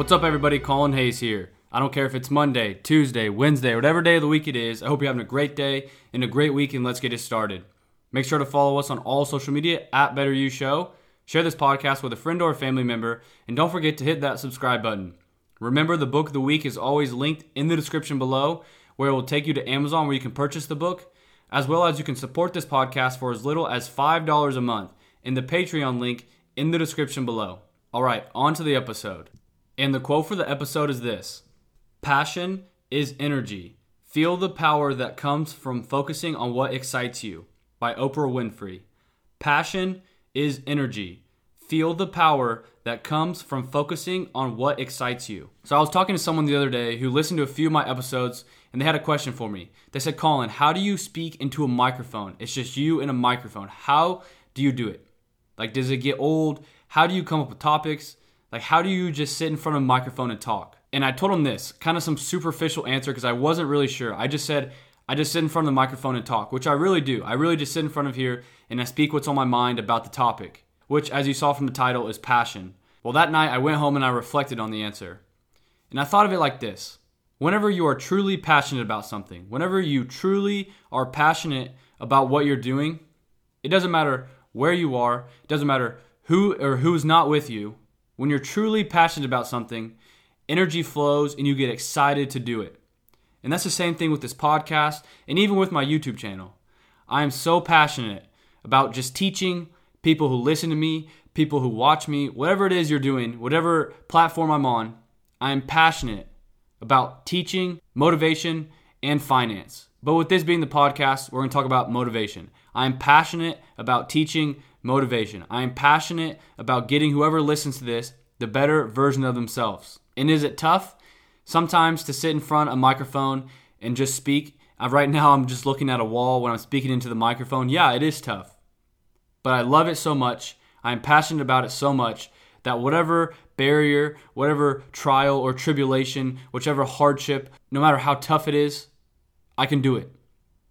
What's up, everybody? Kolin Hayes here. I don't care if it's Monday, Tuesday, Wednesday, whatever day of the week it is. I hope you're having a great day and a great week, and let's get it started. Make sure to follow us on all social media at Better U Show. Share this podcast with a friend or a family member, and don't forget to hit that subscribe button. Remember, the book of the week is always linked in the description below, where it will take you to Amazon where you can purchase the book, as well as you can support this podcast for as little as $5 a month in the Patreon link in the description below. All right, on to the episode. And the quote for the episode is this Passion is energy. Feel the power that comes from focusing on what excites you by Oprah Winfrey. Passion is energy. Feel the power that comes from focusing on what excites you. So, I was talking to someone the other day who listened to a few of my episodes and they had a question for me. They said, Kolin, how do you speak into a microphone? It's just you and a microphone. How do you do it? Like, does it get old? How do you come up with topics? Like, how do you just sit in front of a microphone and talk? And I told him this, kind of some superficial answer because I wasn't really sure. I just said, I just sit in front of the microphone and talk, which I really do. I really just sit in front of here and I speak what's on my mind about the topic, which, as you saw from the title, is passion. Well, that night I went home and I reflected on the answer. And I thought of it like this Whenever you are truly passionate about something, whenever you truly are passionate about what you're doing, it doesn't matter where you are, it doesn't matter who or who's not with you, when you're truly passionate about something, energy flows and you get excited to do it. And that's the same thing with this podcast and even with my YouTube channel. I am so passionate about just teaching people who listen to me, people who watch me, whatever it is you're doing, whatever platform I'm on, I am passionate about teaching, motivation, and finance. But with this being the podcast, we're going to talk about motivation. I'm passionate about teaching motivation. I am passionate about getting whoever listens to this the better version of themselves. And is it tough sometimes to sit in front of a microphone and just speak? Uh, right now, I'm just looking at a wall when I'm speaking into the microphone. Yeah, it is tough. But I love it so much. I'm passionate about it so much that whatever barrier, whatever trial or tribulation, whichever hardship, no matter how tough it is, I can do it.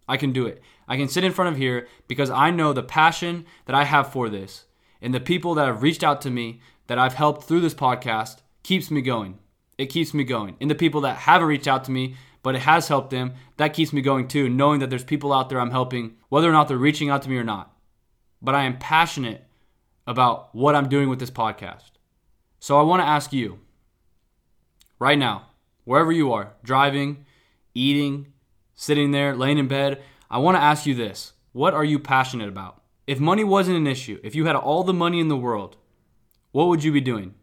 I can do it. I can sit in front of here because I know the passion that I have for this and the people that have reached out to me that I've helped through this podcast keeps me going. It keeps me going. And the people that haven't reached out to me, but it has helped them, that keeps me going too, knowing that there's people out there I'm helping, whether or not they're reaching out to me or not. But I am passionate about what I'm doing with this podcast. So I want to ask you right now, wherever you are, driving, eating, sitting there, laying in bed, I want to ask you this What are you passionate about? If money wasn't an issue, if you had all the money in the world, what would you be doing?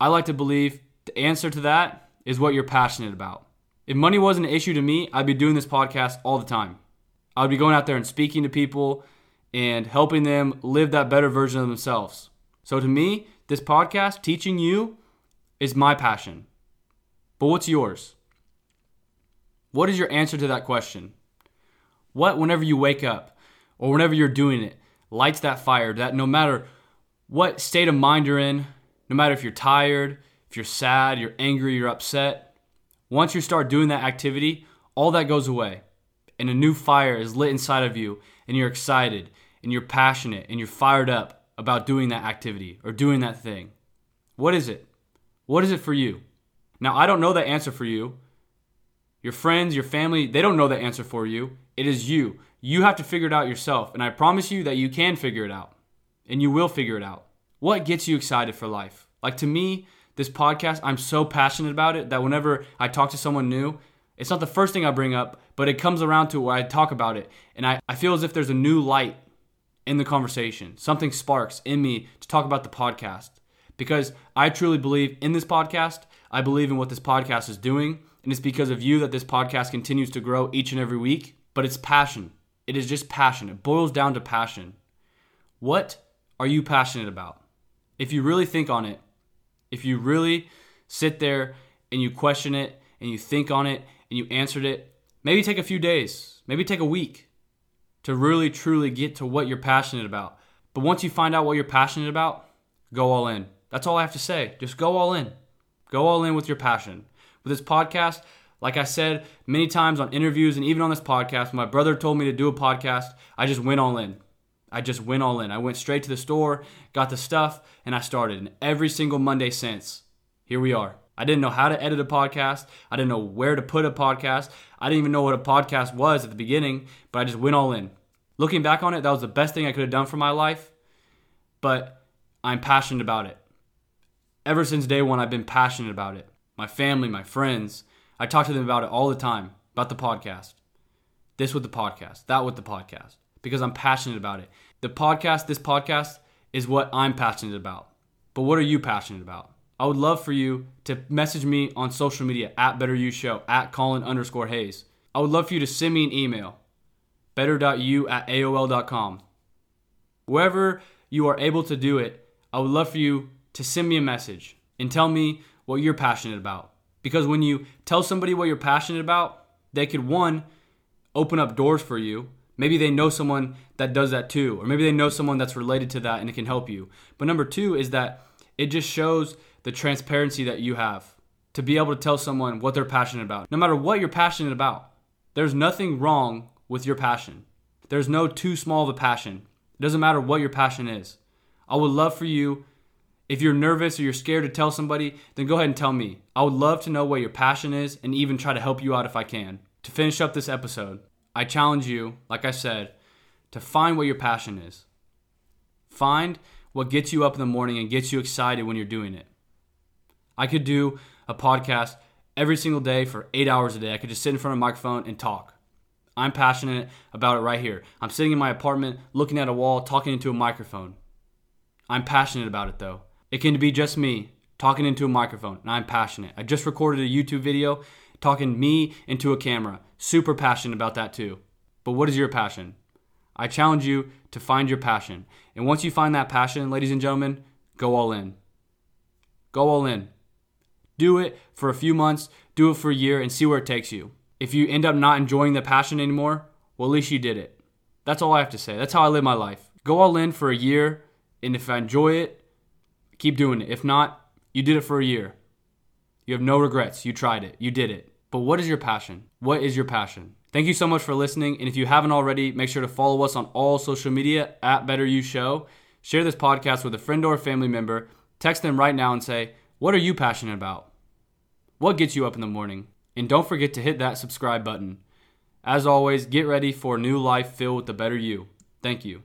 I like to believe the answer to that is what you're passionate about. If money wasn't an issue to me, I'd be doing this podcast all the time. I would be going out there and speaking to people and helping them live that better version of themselves. So to me, this podcast, teaching you, is my passion. But what's yours? What is your answer to that question? What, whenever you wake up or whenever you're doing it, lights that fire that no matter what state of mind you're in, no matter if you're tired, if you're sad, you're angry, you're upset, once you start doing that activity, all that goes away. And a new fire is lit inside of you, and you're excited, and you're passionate, and you're fired up about doing that activity or doing that thing. What is it? What is it for you? Now, I don't know the answer for you. Your friends, your family, they don't know the answer for you. It is you. You have to figure it out yourself. And I promise you that you can figure it out and you will figure it out. What gets you excited for life? Like to me, this podcast, I'm so passionate about it that whenever I talk to someone new, it's not the first thing I bring up, but it comes around to where I talk about it. And I, I feel as if there's a new light in the conversation. Something sparks in me to talk about the podcast. Because I truly believe in this podcast. I believe in what this podcast is doing. And it's because of you that this podcast continues to grow each and every week. But it's passion. It is just passion. It boils down to passion. What are you passionate about? If you really think on it, if you really sit there and you question it and you think on it and you answered it, maybe take a few days, maybe take a week to really truly get to what you're passionate about. But once you find out what you're passionate about, go all in. That's all I have to say. Just go all in. Go all in with your passion. With this podcast, like I said many times on interviews and even on this podcast, my brother told me to do a podcast, I just went all in. I just went all in. I went straight to the store, got the stuff, and I started. And every single Monday since, here we are. I didn't know how to edit a podcast. I didn't know where to put a podcast. I didn't even know what a podcast was at the beginning, but I just went all in. Looking back on it, that was the best thing I could have done for my life, but I'm passionate about it. Ever since day one, I've been passionate about it. My family, my friends, I talk to them about it all the time, about the podcast. This with the podcast, that with the podcast, because I'm passionate about it. The podcast, this podcast, is what I'm passionate about. But what are you passionate about? I would love for you to message me on social media at Better U Show, at Kolin underscore Hayes. I would love for you to send me an email, better.u at AOL.com. Wherever you are able to do it, I would love for you to send me a message and tell me what you're passionate about. Because when you tell somebody what you're passionate about, they could, one, open up doors for you. Maybe they know someone that does that too, or maybe they know someone that's related to that and it can help you. But number two is that it just shows the transparency that you have to be able to tell someone what they're passionate about. No matter what you're passionate about, there's nothing wrong with your passion. There's no too small of a passion. It doesn't matter what your passion is. I would love for you, if you're nervous or you're scared to tell somebody, then go ahead and tell me. I would love to know what your passion is and even try to help you out if I can. To finish up this episode, I challenge you, like I said, to find what your passion is. Find what gets you up in the morning and gets you excited when you're doing it. I could do a podcast every single day for eight hours a day. I could just sit in front of a microphone and talk. I'm passionate about it right here. I'm sitting in my apartment looking at a wall, talking into a microphone. I'm passionate about it though. It can be just me talking into a microphone, and I'm passionate. I just recorded a YouTube video talking me into a camera. Super passionate about that too. But what is your passion? I challenge you to find your passion. And once you find that passion, ladies and gentlemen, go all in. Go all in. Do it for a few months, do it for a year, and see where it takes you. If you end up not enjoying the passion anymore, well, at least you did it. That's all I have to say. That's how I live my life. Go all in for a year, and if I enjoy it, keep doing it. If not, you did it for a year. You have no regrets. You tried it. You did it. But what is your passion? What is your passion? Thank you so much for listening. And if you haven't already, make sure to follow us on all social media at Better U Show. Share this podcast with a friend or a family member. Text them right now and say, What are you passionate about? What gets you up in the morning? And don't forget to hit that subscribe button. As always, get ready for a new life filled with the better you. Thank you.